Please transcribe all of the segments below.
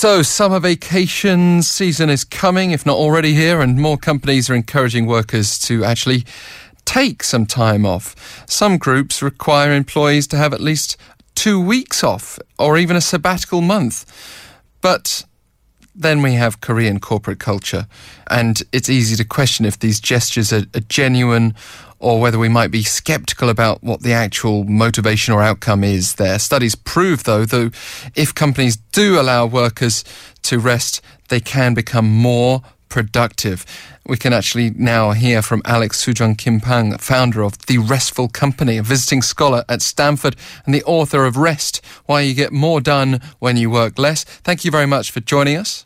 So, summer vacation season is coming, if not already here, and more companies are encouraging workers to actually take some time off. Some groups require employees to have at least two weeks off or even a sabbatical month. But then we have Korean corporate culture, and it's easy to question if these gestures are, are, genuine or whether we might be skeptical about what the actual motivation or outcome is there. Studies prove, though, that if companies do allow workers to rest, they can become more productive. We can actually now hear from Alex Soojung-Kim Pang, founder of The Restful Company, a visiting scholar at Stanford and the author of Rest Why You Get More Done When You Work Less. Thank you very much for joining us.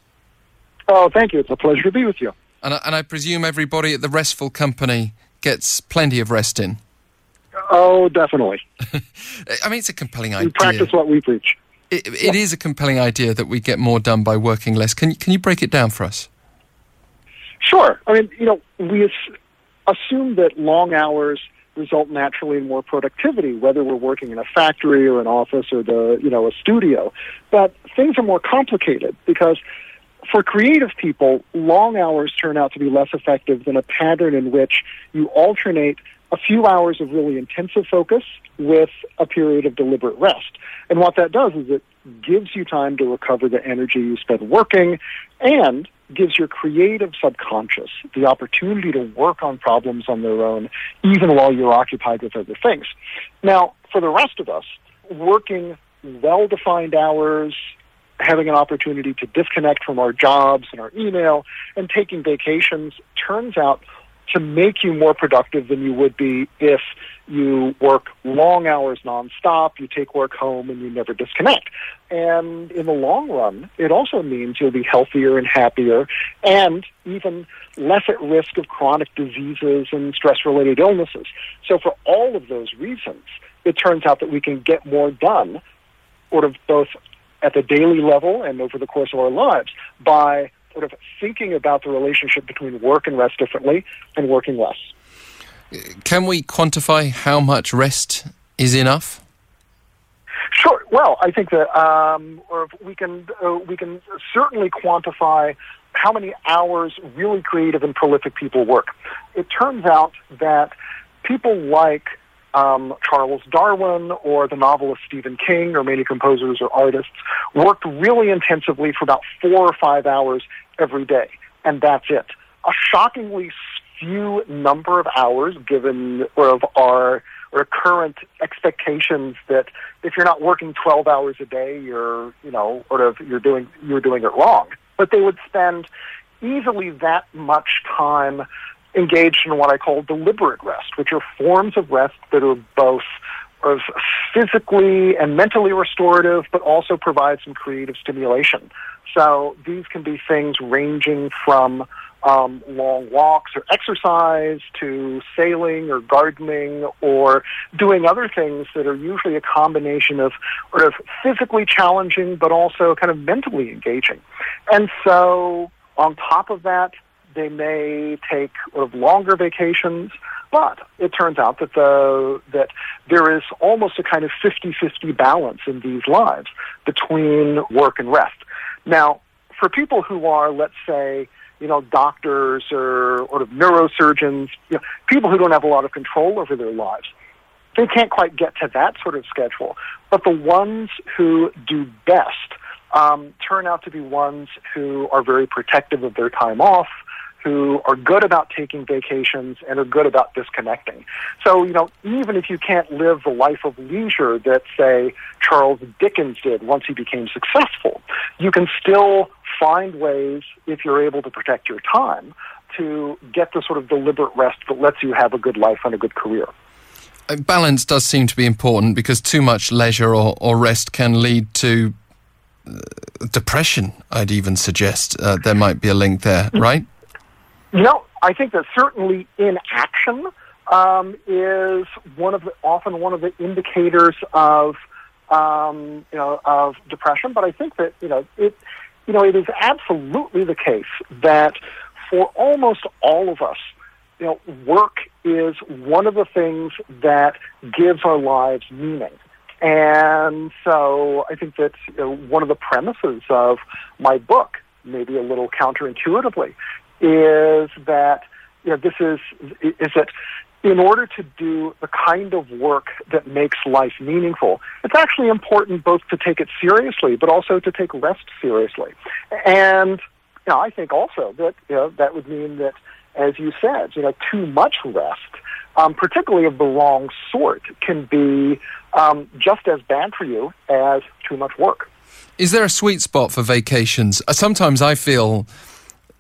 Oh, thank you. It's a pleasure to be with you. And I, and I presume everybody at The Restful Company gets plenty of rest in. Oh, definitely. I mean, it's a compelling idea. We practice what we preach. It, it yeah. is a compelling idea that we get more done by working less. Can, can you break it down for us? Sure. I mean, you know, we assume that long hours result naturally in more productivity, whether we're working in a factory or an office or the, you know, a studio. But things are more complicated because for creative people, long hours turn out to be less effective than a pattern in which you alternate a few hours of really intensive focus with a period of deliberate rest. And what that does is it gives you time to recover the energy you spent working and gives your creative subconscious the opportunity to work on problems on their own, even while you're occupied with other things. Now, for the rest of us, working well defined hours, having an opportunity to disconnect from our jobs and our email, and taking vacations turns out to make you more productive than you would be if you work long hours nonstop, you take work home, and you never disconnect. And in the long run, it also means you'll be healthier and happier and even less at risk of chronic diseases and stress related illnesses. So, for all of those reasons, it turns out that we can get more done, sort of both at the daily level and over the course of our lives, by sort of thinking about the relationship between work and rest differently and working less. Can we quantify how much rest is enough? Sure. Well, I think that um, or we can uh, we can certainly quantify how many hours really creative and prolific people work. It turns out that people like um, Charles Darwin or the novelist Stephen King or many composers or artists worked really intensively for about four or five hours every day, and that's it. A shockingly few number of hours given of our recurrent expectations that if you're not working 12 hours a day, you're, you know, sort of, you're doing, you're doing it wrong. But they would spend easily that much time engaged in what I call deliberate rest, which are forms of rest that are both of physically and mentally restorative, but also provide some creative stimulation. So these can be things ranging from um, long walks or exercise to sailing or gardening or doing other things that are usually a combination of sort of physically challenging but also kind of mentally engaging. And so on top of that, they may take sort of longer vacations, but it turns out that the that there is almost a kind of 50-50 balance in these lives between work and rest. Now, for people who are, let's say, you know, doctors or sort of neurosurgeons, you know, people who don't have a lot of control over their lives, they can't quite get to that sort of schedule. But the ones who do best um, turn out to be ones who are very protective of their time off, who are good about taking vacations and are good about disconnecting. So, you know, even if you can't live the life of leisure that, say, Charles Dickens did once he became successful, you can still find ways, if you're able to protect your time, to get the sort of deliberate rest that lets you have a good life and a good career. Uh, balance does seem to be important because too much leisure or, or rest can lead to uh, depression, I'd even suggest. Uh, there might be a link there, mm-hmm. Right? No, I think that certainly inaction um, is one of the, often one of the indicators of um, you know of depression. But I think that you know it you know it is absolutely the case that for almost all of us, you know, work is one of the things that gives our lives meaning. And so I think that you know, one of the premises of my book, maybe a little counterintuitively, is that you know, this is is that in order to do the kind of work that makes life meaningful, it's actually important both to take it seriously, but also to take rest seriously. And you know, I think also that you know, that would mean that, as you said, you know, too much rest, um, particularly of the wrong sort, can be um, just as bad for you as too much work. Is there a sweet spot for vacations? Uh, sometimes I feel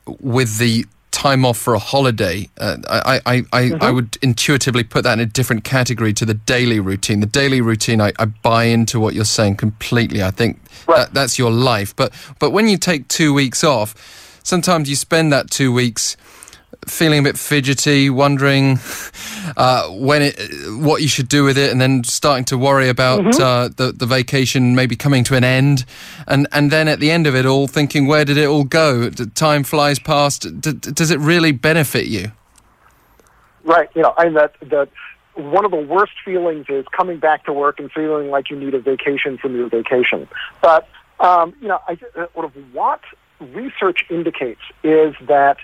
with the time off for a holiday, uh, I, I, I, mm-hmm. I, would intuitively put that in a different category to the daily routine. The daily routine, I, I buy into what you're saying completely. I think right. that, that's your life. But, but when you take two weeks off, sometimes you spend that two weeks feeling a bit fidgety, wondering uh, when it, what you should do with it, and then starting to worry about mm-hmm. uh, the the vacation maybe coming to an end, and and then at the end of it all, thinking where did it all go? Time flies past. D- does it really benefit you? Right. You know, I mean that that one of the worst feelings is coming back to work and feeling like you need a vacation from your vacation. But um, you know, I, uh, sort of what research indicates is that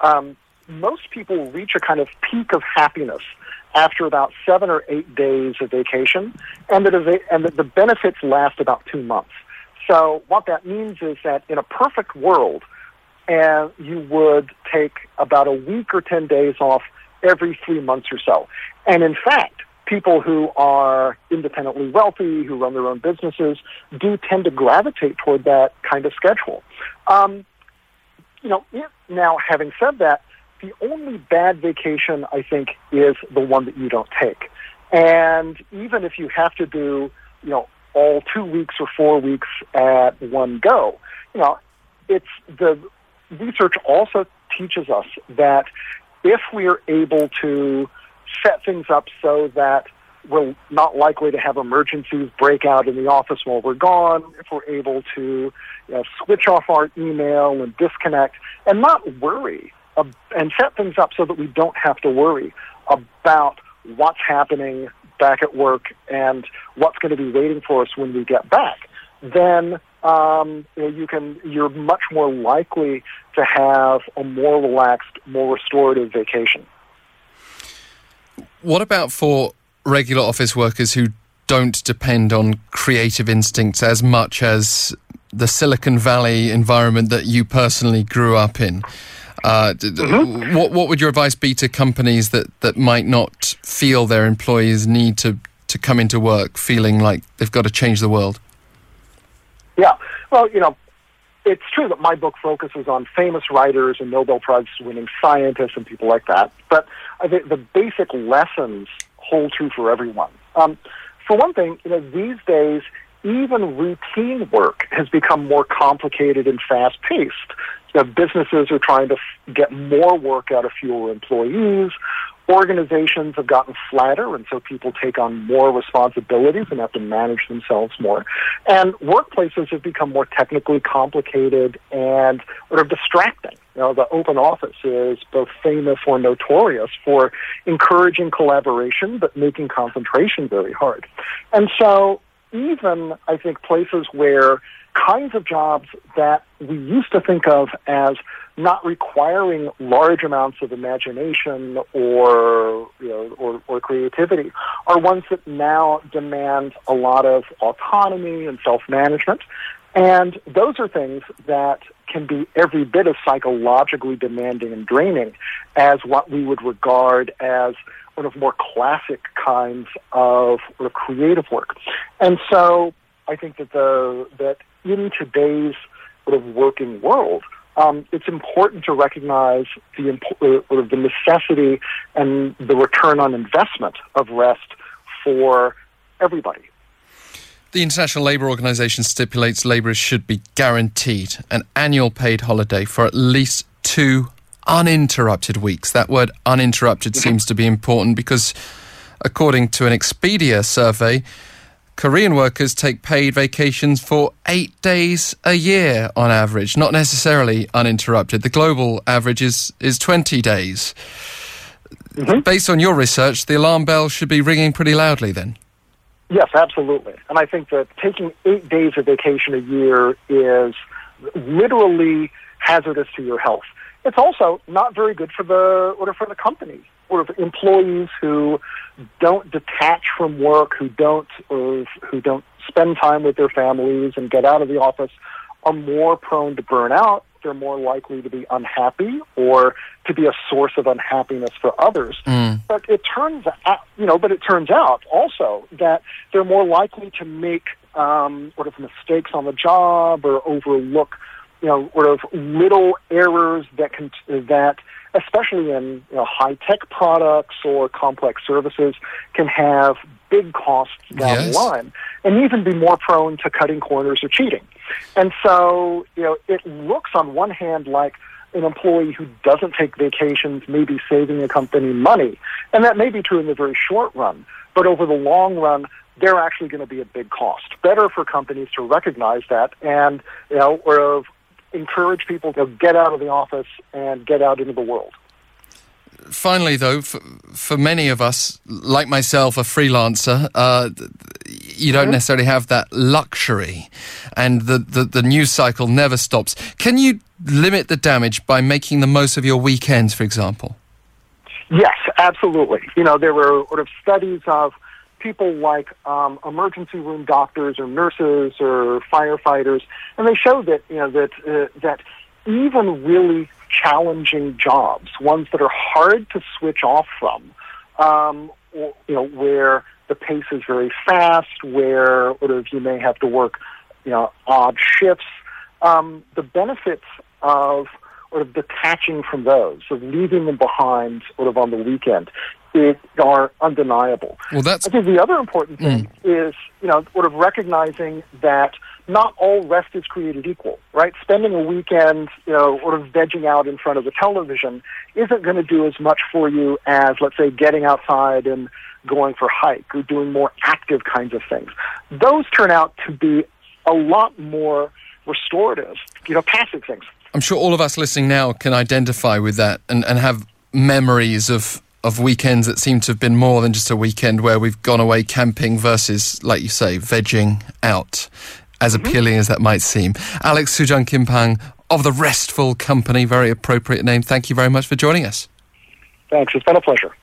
um, most people reach a kind of peak of happiness after about seven or eight days of vacation, and that, and that the benefits last about two months. So what that means is that in a perfect world, and you would take about a week or 10 days off every three months or so. And in fact, people who are independently wealthy, who run their own businesses, do tend to gravitate toward that kind of schedule. Um, you know, now having said that, the only bad vacation, I think, is the one that you don't take. And even if you have to do, you know, all two weeks or four weeks at one go, you know, it's the research also teaches us that if we're able to set things up so that we're not likely to have emergencies break out in the office while we're gone, if we're able to you know, switch off our email and disconnect and not worry uh, and set things up so that we don't have to worry about what's happening back at work and what's going to be waiting for us when we get back, then um, you, know, you can you're much more likely to have a more relaxed, more restorative vacation. What about for regular office workers who don't depend on creative instincts as much as the Silicon Valley environment that you personally grew up in? Uh, mm-hmm. What what would your advice be to companies that, that might not feel their employees need to, to come into work feeling like they've got to change the world? Yeah, well, you know, it's true that my book focuses on famous writers and Nobel Prize winning scientists and people like that. But I think the basic lessons hold true for everyone. Um, for one thing, you know, these days even routine work has become more complicated and fast paced. Businesses are trying to f- get more work out of fewer employees. Organizations have gotten flatter, and so people take on more responsibilities and have to manage themselves more. And workplaces have become more technically complicated and sort of distracting. You know, the open office is both famous or notorious for encouraging collaboration, but making concentration very hard. And so even, I think, places where kinds of jobs that we used to think of as not requiring large amounts of imagination or you know or, or creativity are ones that now demand a lot of autonomy and self-management and those are things that can be every bit as psychologically demanding and draining as what we would regard as sort of more classic kinds of, sort of creative work. And so I think that the that in today's sort of working world, um, it's important to recognize the uh, the necessity and the return on investment of rest for everybody. The International Labour Organization stipulates labourers should be guaranteed an annual paid holiday for at least two uninterrupted weeks. That word uninterrupted seems to be important because, according to an Expedia survey, Korean workers take paid vacations for eight days a year on average, not necessarily uninterrupted. The global average is, is 20 days. Mm-hmm. Based on your research, the alarm bell should be ringing pretty loudly then. Yes, absolutely. And I think that taking eight days of vacation a year is literally hazardous to your health. It's also not very good for the or for the company or of employees who don't detach from work, who don't or who don't spend time with their families and get out of the office are more prone to burn out. They're more likely to be unhappy or to be a source of unhappiness for others. Mm. But it turns out, you know, but it turns out also that they're more likely to make um, sort of mistakes on the job or overlook, you know, sort of little errors that can that especially in you know, high tech products or complex services, can have big costs down yes. the line, and even be more prone to cutting corners or cheating. And so, you know, it looks on one hand like an employee who doesn't take vacations may be saving a company money, and that may be true in the very short run. But over the long run, they're actually going to be a big cost. Better for companies to recognize that and, you know, or encourage people to get out of the office and get out into the world. Finally, though, for, for many of us, like myself, a freelancer, uh, you don't necessarily have that luxury, and the, the, the news cycle never stops. Can you limit the damage by making the most of your weekends, for example? Yes, absolutely. You know, there were sort of studies of people like um, emergency room doctors or nurses or firefighters, and they show that you know that uh, that even really challenging jobs, ones that are hard to switch off from, um, or, you know, where the pace is very fast, where sort of you may have to work, you know, odd shifts. Um, the benefits of sort of detaching from those, of leaving them behind sort of on the weekend, it, are undeniable. Well, that's. I think the other important thing mm. is, you know, sort of recognizing that not all rest is created equal, right? Spending a weekend, you know, sort of vegging out in front of the television isn't going to do as much for you as, let's say, getting outside and going for a hike or doing more active kinds of things. Those turn out to be a lot more restorative, you know, passive things. I'm sure all of us listening now can identify with that and, and have memories of of weekends that seem to have been more than just a weekend where we've gone away camping versus, like you say, vegging out, as mm-hmm. appealing as that might seem. Alex Soojung-Kim of the Restful Company, very appropriate name. Thank you very much for joining us. Thanks. It's been a pleasure.